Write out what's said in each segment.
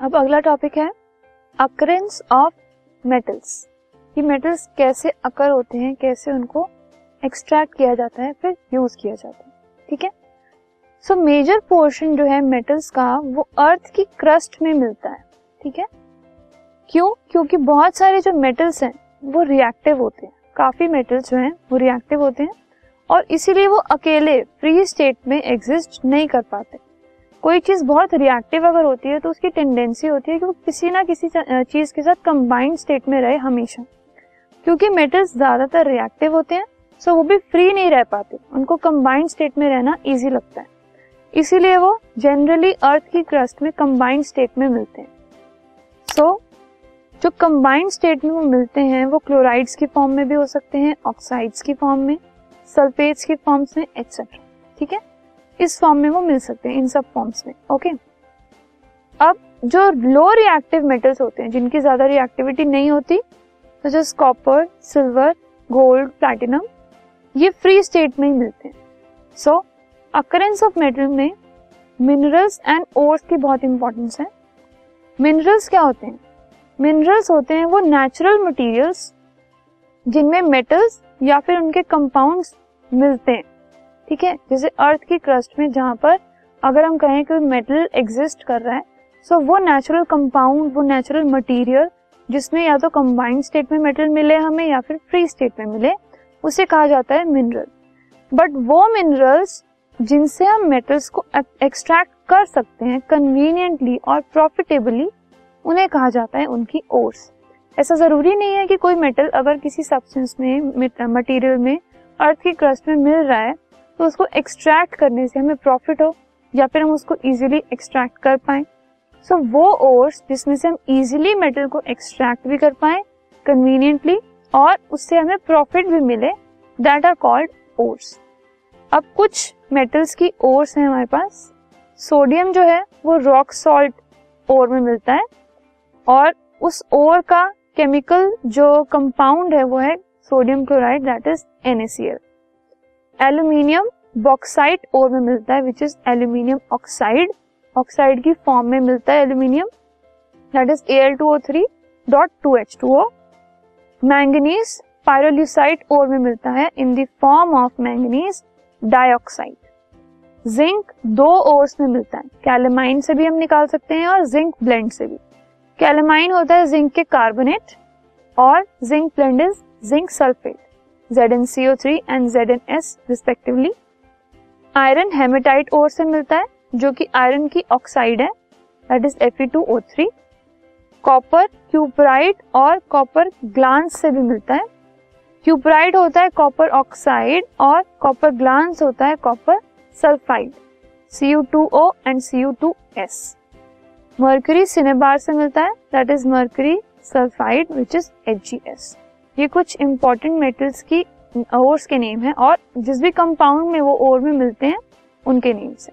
अब अगला टॉपिक है अकरेंस ऑफ़ मेटल्स कि मेटल्स कैसे अकर होते हैं, कैसे उनको एक्सट्रैक्ट किया जाता है, फिर यूज़ किया जाता है, ठीक है? सो मेजर पोर्शन जो है मेटल्स का, वो अर्थ की क्रस्ट में मिलता है, ठीक है? क्यों? क्योंकि बहुत सारे जो मेटल्स हैं, वो रिएक्टिव होते हैं। काफ़ी मेटल्स जो हैं, वो रिएक्टिव होते हैं और इसीलिए वो अकेले फ्री स्टेट में एग्जिस्ट नहीं कर पाते। कोई चीज़ बहुत रिएक्टिव अगर होती है तो उसकी टेंडेंसी होती है कि वो किसी ना किसी चीज़ के साथ कंबाइंड स्टेट में रहे हमेशा। क्योंकि मेटल्स ज़्यादातर रिएक्टिव होते हैं सो वो भी फ्री नहीं रह पाते। उनको कंबाइंड स्टेट में रहना इजी लगता है। इसीलिए वो जनरली अर्थ की क्रस्ट में कंबाइंड स्टेट में मिलते हैं। सो so, जो कंबाइंड स्टेट में वो मिलते हैं वो क्लोराइड्स की फॉर्म में भी हो सकते हैं ऑक्साइड्स की फॉर्म में सल्फेट्स की फॉर्म्स में एक्सेट्रा ठीक है? इस फॉर्म में वो मिल सकते हैं, इन सब फॉर्म्स में ओके अब जो लो रिएक्टिव मेटल्स होते हैं, जिनकी ज़्यादा रिएक्टिविटी नहीं होती तो जैसे कॉपर सिल्वर गोल्ड प्लैटिनम ये फ्री स्टेट में ही मिलते हैं। सो अकरेंस ऑफ़ मेटल में मिनरल्स एंड ओर्स की बहुत इंपॉर्टेंस है। मिनरल्स क्या होते हैं? मिनरल्स होते हैं वो नेचुरल मटेरियल्स जिनमें मेटल्स या फिर उनके कंपाउंड्स मिलते हैं। ठीक है? जैसे अर्थ की क्रस्ट में जहाँ पर अगर हम कहें कि मेटल एग्जिस्ट कर रहा है सो वो नेचुरल कंपाउंड वो नेचुरल मटेरियल जिसमें या तो कंबाइंड स्टेट में मेटल मिले हमें या फिर फ्री स्टेट में मिले, उसे कहा जाता है मिनरल बट वो मिनरल्स जिनसे हम मेटल्स को एक्सट्रैक्ट कर सकते हैं कन्वीनियंटली और प्रॉफिटेबली उन्हें कहा जाता है उनकी ओर्स ऐसा ज़रूरी नहीं है कि कोई मेटल अगर किसी सब्सटेंस में मटेरियल में अर्थ की क्रस्ट में मिल रहा है तो उसको एक्सट्रैक्ट करने से हमें प्रॉफिट हो या फिर हम उसको इजीली एक्सट्रैक्ट कर पाए। सो so, वो ओर्स जिसमें से हम इजीली मेटल को एक्सट्रैक्ट भी कर पाए कन्वीनियंटली और उससे हमें प्रॉफिट भी मिले दैट आर कॉल्ड ओर्स अब कुछ मेटल्स की ओर्स है हमारे पास। सोडियम जो है वो रॉक सॉल्ट ओर में मिलता है और उस ओर का केमिकल जो कंपाउंड है वो है sodium chloride that is NaCl aluminium bauxite ore में मिलता है which is aluminium oxide oxide की फॉर्म में मिलता है aluminium that is Al2O3 dot two H two O manganese pyrolusite ore में मिलता है in the form of manganese dioxide zinc दो ओर्स में मिलता है. कैलेमाइन से भी हम निकाल सकते हैं और जिंक ब्लेंड से भी. कैलेमाइन होता है जिंक के कार्बोनेट और zinc blende is zinc sulphate ZnCO3 and ZnS respectively iron haematite ore से मिलता है, जो कि आयरन की ऑक्साइड है that is Fe2O3 copper cuprite और कॉपर ग्लांस से भी मिलता है. क्यूपराइट होता है कॉपर ऑक्साइड और कॉपर ग्लांस होता है copper sulphide Cu2O and Cu2S mercury cinnabar से मिलता है that is mercury sulphide which is H ये कुछ इम्पोर्टेंट मेटल्स की ओर्स के नेम है और जिस भी कंपाउंड में वो ओर में मिलते हैं, उनके नेम से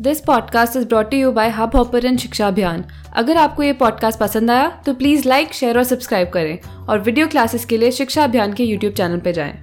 this podcast is brought you by Hubhopper शिक्षा अभियान अगर आपको ये पॉडकास्ट पसंद आया तो प्लीज़ लाइक शेयर और सब्सक्राइब करें और वीडियो क्लासेस के लिए शिक्षा अभियान के यूट्यूब चैनल पर जाएँ।